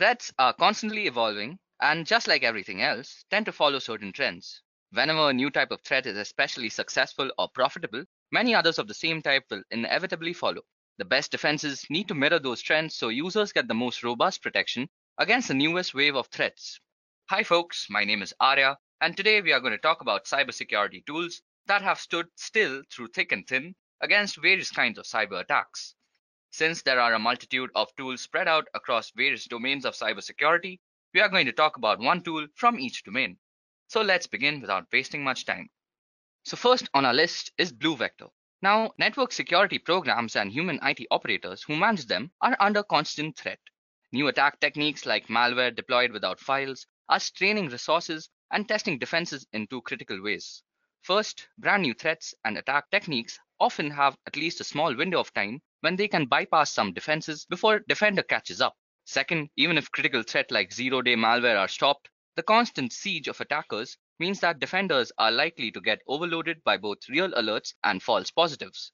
Threats are constantly evolving and just like everything else, tend to follow certain trends. Whenever a new type of threat is especially successful or profitable, many others of the same type will inevitably follow. The best defenses need to mirror those trends so users get the most robust protection against the newest wave of threats. Hi folks, my name is Arya, and today we are going to talk about cybersecurity tools that have stood still through thick and thin against various kinds of cyber attacks. Since there are a multitude of tools spread out across various domains of cybersecurity, we are going to talk about one tool from each domain. So let's begin without wasting much time. So first on our list is BluVector. Now, network security programs and human IT operators who manage them are under constant threat. New attack techniques like malware deployed without files are straining resources and testing defenses in two critical ways. First, brand new threats and attack techniques often have at least a small window of time when they can bypass some defenses before defender catches up. Second, even if critical threat like zero-day malware are stopped, the constant siege of attackers means that defenders are likely to get overloaded by both real alerts and false positives.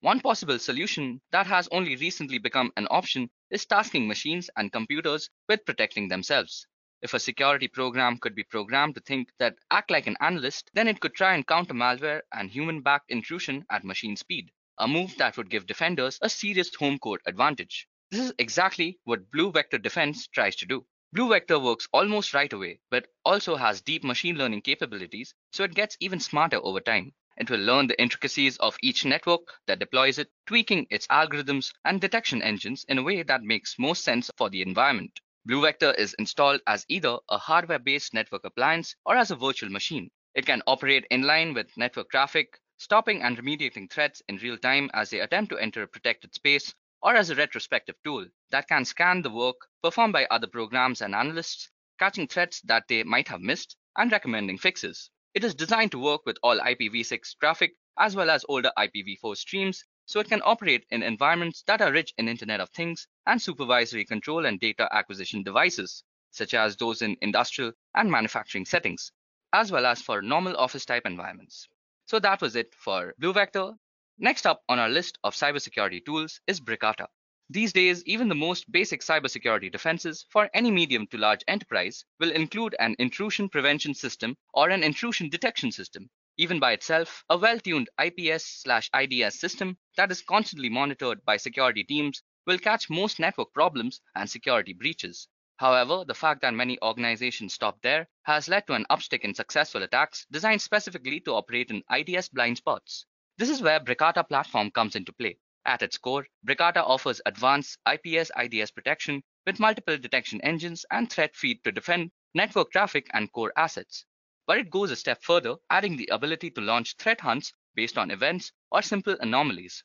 One possible solution that has only recently become an option is tasking machines and computers with protecting themselves. If a security program could be programmed to think that act like an analyst, then it could try and counter malware and human-backed intrusion at machine speed, a move that would give defenders a serious home court advantage. This is exactly what BluVector Defense tries to do. BluVector works almost right away, but also has deep machine learning capabilities, so it gets even smarter over time. It will learn the intricacies of each network that deploys it, tweaking its algorithms and detection engines in a way that makes most sense for the environment. BluVector is installed as either a hardware-based network appliance or as a virtual machine. It can operate in line with network traffic, stopping and remediating threats in real time as they attempt to enter a protected space, or as a retrospective tool that can scan the work performed by other programs and analysts, catching threats that they might have missed, and recommending fixes. It is designed to work with all IPv6 traffic as well as older IPv4 streams so it can operate in environments that are rich in Internet of Things and supervisory control and data acquisition devices, such as those in industrial and manufacturing settings, as well as for normal office type environments. So that was it for BluVector. Next up on our list of cybersecurity tools is Bricata. These days, even the most basic cybersecurity defenses for any medium to large enterprise will include an intrusion prevention system or an intrusion detection system even by itself, a well-tuned IPS/IDS system that is constantly monitored by security teams will catch most network problems and security breaches. However, the fact that many organizations stop there has led to an upstick in successful attacks designed specifically to operate in IDS blind spots. This is where Bricata platform comes into play. At its core, Bricata offers advanced IPS-IDS protection with multiple detection engines and threat feed to defend network traffic and core assets. But it goes a step further, adding the ability to launch threat hunts based on events or simple anomalies.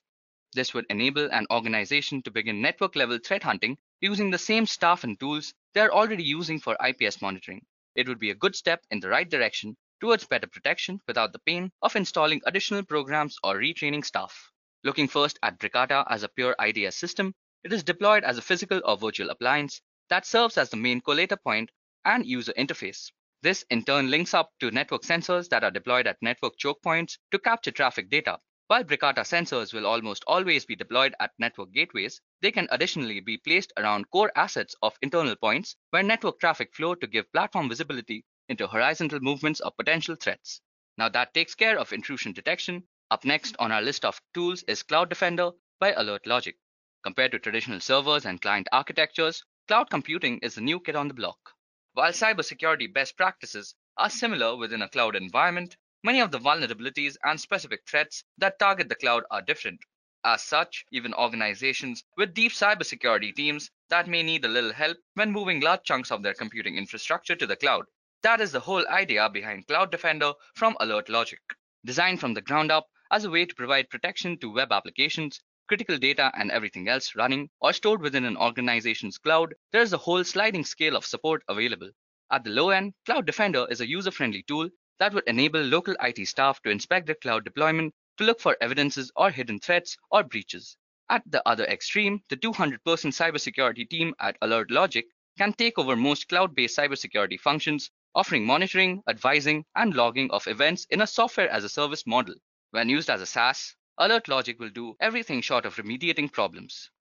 This would enable an organization to begin network level threat hunting using the same staff and tools they are already using for IPS monitoring. It would be a good step in the right direction towards better protection without the pain of installing additional programs or retraining staff. Looking first at Bricata as a pure IDS system, it is deployed as a physical or virtual appliance that serves as the main collator point and user interface. This in turn links up to network sensors that are deployed at network choke points to capture traffic data. While Bricata sensors will almost always be deployed at network gateways, they can additionally be placed around core assets of internal points where network traffic flow to give platform visibility into horizontal movements of potential threats. Now that takes care of intrusion detection. Up next on our list of tools is Cloud Defender by Alert Logic. Compared to traditional servers and client architectures, cloud computing is the new kid on the block. While cybersecurity best practices are similar within a cloud environment, many of the vulnerabilities and specific threats that target the cloud are different. As such, even organizations with deep cybersecurity teams that may need a little help when moving large chunks of their computing infrastructure to the cloud. That is the whole idea behind Cloud Defender from Alert Logic. Designed from the ground up as a way to provide protection to web applications, critical data and everything else running or stored within an organization's cloud, there is a whole sliding scale of support available. At the low end, Cloud Defender is a user-friendly tool that would enable local IT staff to inspect their cloud deployment to look for evidences or hidden threats or breaches. At the other extreme, the 200-person cybersecurity team at Alert Logic can take over most cloud-based cybersecurity functions, offering monitoring, advising, and logging of events in a software as a service model. When used as a SaaS, Alert Logic will do everything short of remediating problems.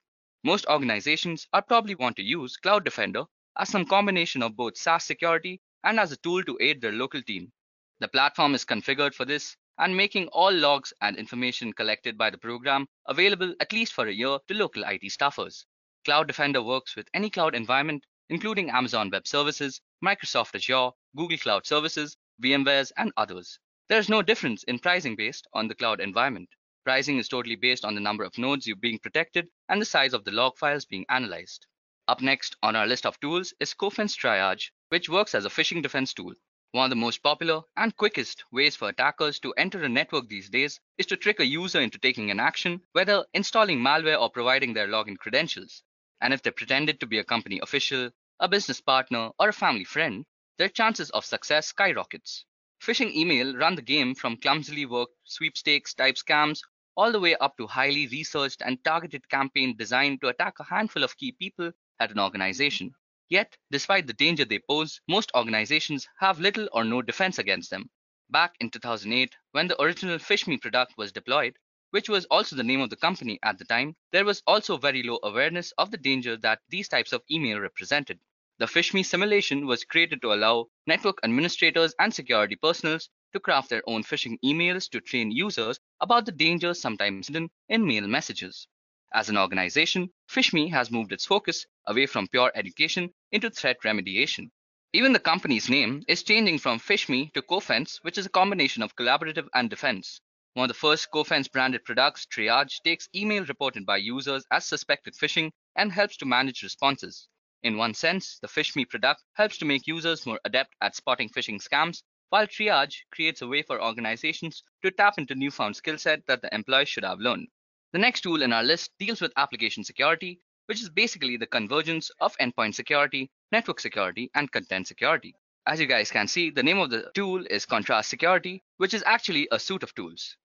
Most organizations are probably want to use Cloud Defender as some combination of both SaaS security and as a tool to aid their local team. The platform is configured for this and making all logs and information collected by the program available at least for a year to local IT staffers. Cloud Defender works with any cloud environment, including Amazon Web Services, Microsoft Azure, Google Cloud Services, VMwares, and others. There is no difference in pricing based on the cloud environment. Pricing is totally based on the number of nodes you're being protected and the size of the log files being analyzed. Up next on our list of tools is Cofense Triage, which works as a phishing defense tool. One of the most popular and quickest ways for attackers to enter a network these days is to trick a user into taking an action, whether installing malware or providing their login credentials. And if they pretended to be a company official, a business partner, or a family friend, their chances of success skyrockets. Phishing email run the game from clumsily worked sweepstakes type scams all the way up to highly researched and targeted campaign designed to attack a handful of key people at an organization. Yet, despite the danger they pose, most organizations have little or no defense against them. Back in 2008, when the original PhishMe product was deployed, which was also the name of the company at the time, there was also very low awareness of the danger that these types of email represented. The PhishMe simulation was created to allow network administrators and security personnel to craft their own phishing emails to train users about the dangers sometimes hidden in mail messages. As an organization, PhishMe has moved its focus away from pure education into threat remediation. Even the company's name is changing from PhishMe to Cofense, which is a combination of collaborative and defense. One of the first Cofense branded products, Triage, takes email reported by users as suspected phishing and helps to manage responses. In one sense, the PhishMe product helps to make users more adept at spotting phishing scams, while Triage creates a way for organizations to tap into newfound skill set that the employees should have learned. The next tool in our list deals with application security, which is basically the convergence of endpoint security, network security, and content security. As you guys can see, the name of the tool is Contrast Security, which is actually a suite of tools.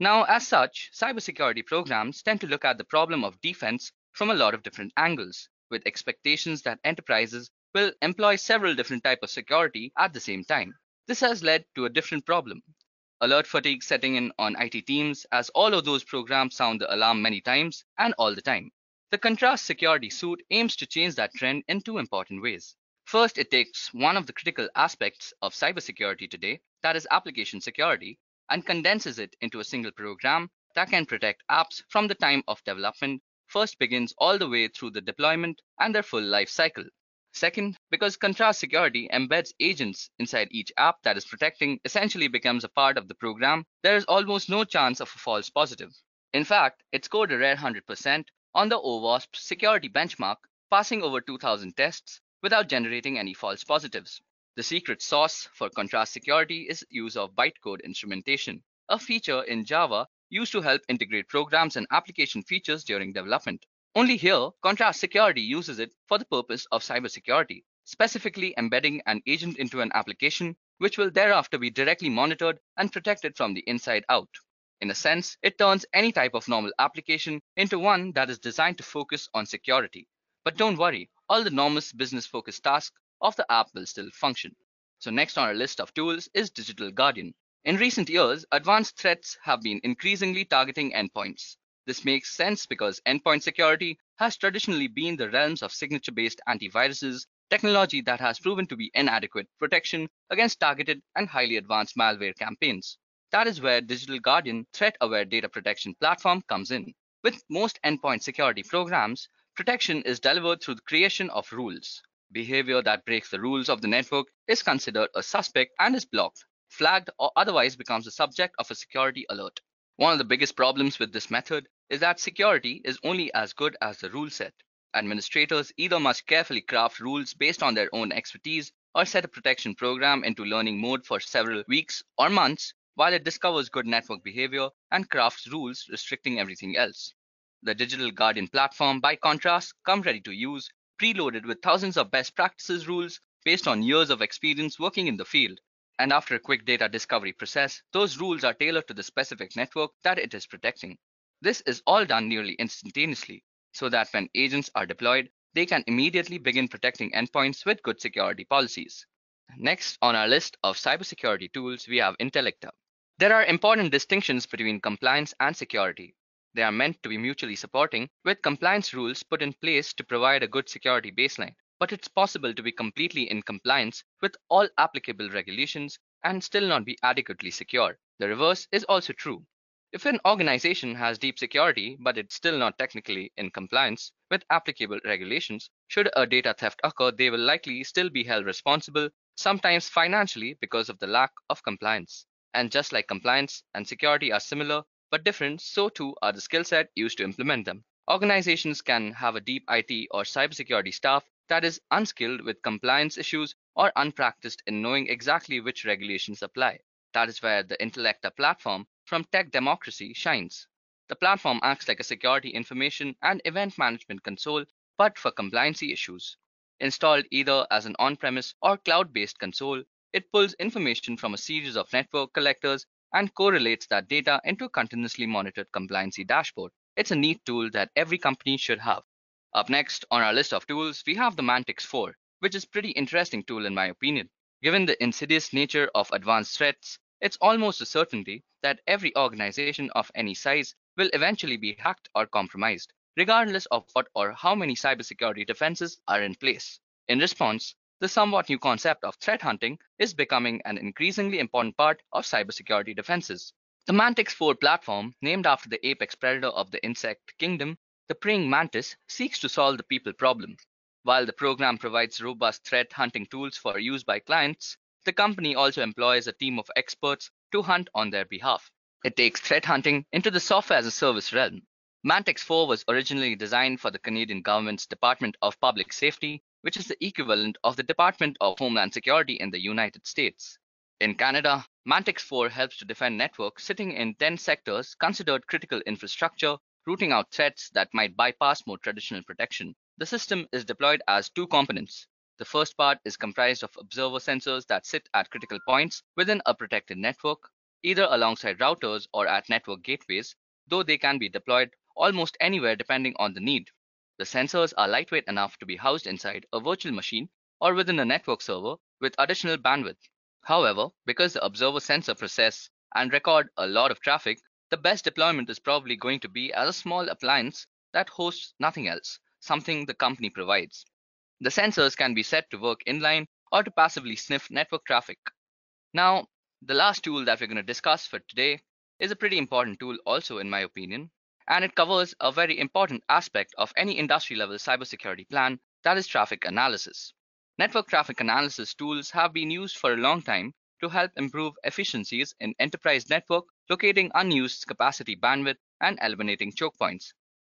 Now, as such, cybersecurity programs tend to look at the problem of defense from a lot of different angles, with expectations that enterprises will employ several different types of security at the same time. This has led to a different problem alert fatigue setting in on IT teams as all of those programs sound the alarm many times and all the time. The Contrast Security Suite aims to change that trend in two important ways. First, it takes one of the critical aspects of cybersecurity today, that is application security, and condenses it into a single program that can protect apps from the time of development, first begins all the way through the deployment and their full life cycle. Second, because contrast security embeds agents inside each app that is protecting essentially becomes a part of the program, there is almost no chance of a false positive. In fact, it scored a rare 100% on the OWASP security benchmark, passing over 2000 tests without generating any false positives. The secret sauce for contrast security is use of bytecode instrumentation, a feature in Java used to help integrate programs and application features during development. Only here, Contrast Security uses it for the purpose of cybersecurity, specifically embedding an agent into an application, which will thereafter be directly monitored and protected from the inside out. In a sense, it turns any type of normal application into one that is designed to focus on security. But don't worry, all the normal business focused tasks of the app will still function. So next on our list of tools is Digital Guardian. In recent years, advanced threats have been increasingly targeting endpoints. This makes sense because endpoint security has traditionally been the realms of signature based antiviruses, technology that has proven to be inadequate protection against targeted and highly advanced malware campaigns. That is where Digital Guardian Threat Aware Data Protection Platform comes in. With most endpoint security programs, protection is delivered through the creation of rules. Behavior that breaks the rules of the network is considered a suspect and is blocked, flagged, or otherwise becomes the subject of a security alert. One of the biggest problems with this method is that security is only as good as the rule set. Administrators either must carefully craft rules based on their own expertise or set a protection program into learning mode for several weeks or months while it discovers good network behavior and crafts rules restricting everything else. The Digital Guardian platform, by contrast, comes ready to use, preloaded with thousands of best practices rules based on years of experience working in the field. And after a quick data discovery process, those rules are tailored to the specific network that it is protecting. This is all done nearly instantaneously, so that when agents are deployed, they can immediately begin protecting endpoints with good security policies. Next on our list of cybersecurity tools, we have Intellicta. There are important distinctions between compliance and security. They are meant to be mutually supporting, with compliance rules put in place to provide a good security baseline. But it's possible to be completely in compliance with all applicable regulations and still not be adequately secure. The reverse is also true. If an organization has deep security, but it's still not technically in compliance with applicable regulations, should a data theft occur, they will likely still be held responsible, sometimes financially because of the lack of compliance. And just like compliance and security are similar but different, so too are the skill set used to implement them. Organizations can have a deep IT or cybersecurity staff that is unskilled with compliance issues or unpracticed in knowing exactly which regulations apply. That is where the Intellicta platform from Tech Democracy shines. The platform acts like a security information and event management console, but for compliancy issues. Installed either as an on-premise or cloud-based console, it pulls information from a series of network collectors and correlates that data into a continuously monitored compliancy dashboard. It's a neat tool that every company should have. Up next on our list of tools, we have the Mantix 4, which is a pretty interesting tool in my opinion. Given the insidious nature of advanced threats, it's almost a certainty that every organization of any size will eventually be hacked or compromised, regardless of what or how many cybersecurity defenses are in place. In response, the somewhat new concept of threat hunting is becoming an increasingly important part of cybersecurity defenses. The Mantix 4 platform, named after the apex predator of the insect kingdom, the praying mantis, seeks to solve the people problem. While the program provides robust threat hunting tools for use by clients, the company also employs a team of experts to hunt on their behalf. It takes threat hunting into the software as a service realm. Mantix 4 was originally designed for the Canadian government's Department of Public Safety, which is the equivalent of the Department of Homeland Security in the United States. In Canada, Mantix 4 helps to defend networks sitting in 10 sectors considered critical infrastructure, rooting out threats that might bypass more traditional protection. The system is deployed as two components the first part is comprised of observer sensors that sit at critical points within a protected network, either alongside routers or at network gateways, though they can be deployed almost anywhere depending on the need. The sensors are lightweight enough to be housed inside a virtual machine or within a network server with additional bandwidth. However, because the observer sensor process and record a lot of traffic, the best deployment is probably going to be as a small appliance that hosts nothing else, something the company provides. The sensors can be set to work inline or to passively sniff network traffic. Now, the last tool that we're going to discuss for today is a pretty important tool also in my opinion, and it covers a very important aspect of any industry level cybersecurity plan, that is traffic analysis. Network traffic analysis tools have been used for a long time to help improve efficiencies in enterprise network, locating unused capacity bandwidth and eliminating choke points.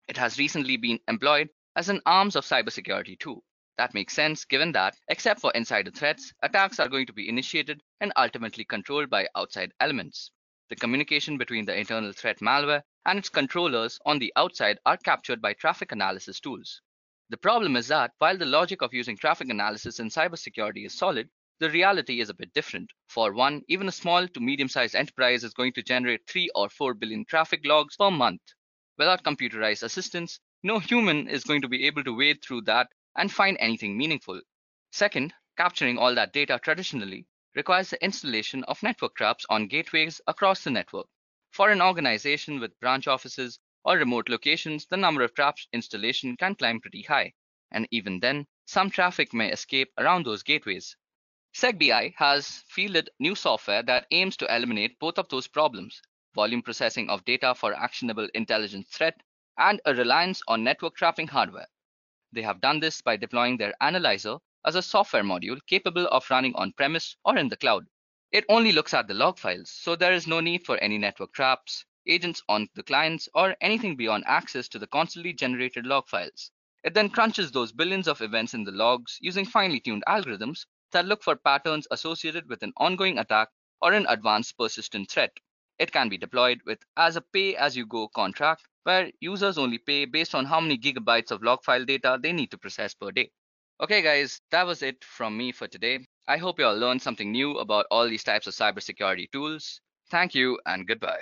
It has recently been employed as an arms of cybersecurity too. That makes sense given that, except for insider threats, attacks are going to be initiated and ultimately controlled by outside elements. The communication between the internal threat malware and its controllers on the outside are captured by traffic analysis tools. The problem is that while the logic of using traffic analysis in cybersecurity is solid, the reality is a bit different. For one, even a small to medium sized enterprise is going to generate 3 or 4 billion traffic logs per month. Without computerized assistance, no human is going to be able to wade through that and find anything meaningful. Second, capturing all that data traditionally requires the installation of network traps on gateways across the network. For an organization with branch offices or remote locations, the number of traps installation can climb pretty high. And even then, some traffic may escape around those gateways. SecBI has fielded new software that aims to eliminate both of those problems, volume processing of data for actionable intelligence threat, and a reliance on network trapping hardware. They have done this by deploying their analyzer as a software module capable of running on premise or in the cloud. It only looks at the log files, so there is no need for any network traps, agents on the clients, or anything beyond access to the constantly generated log files. It then crunches those billions of events in the logs using finely tuned algorithms that look for patterns associated with an ongoing attack or an advanced persistent threat. It can be deployed with as a pay as you go contract where users only pay based on how many gigabytes of log file data they need to process per day. Okay guys, that was it from me for today. I hope you all learned something new about all these types of cybersecurity tools. Thank you and goodbye.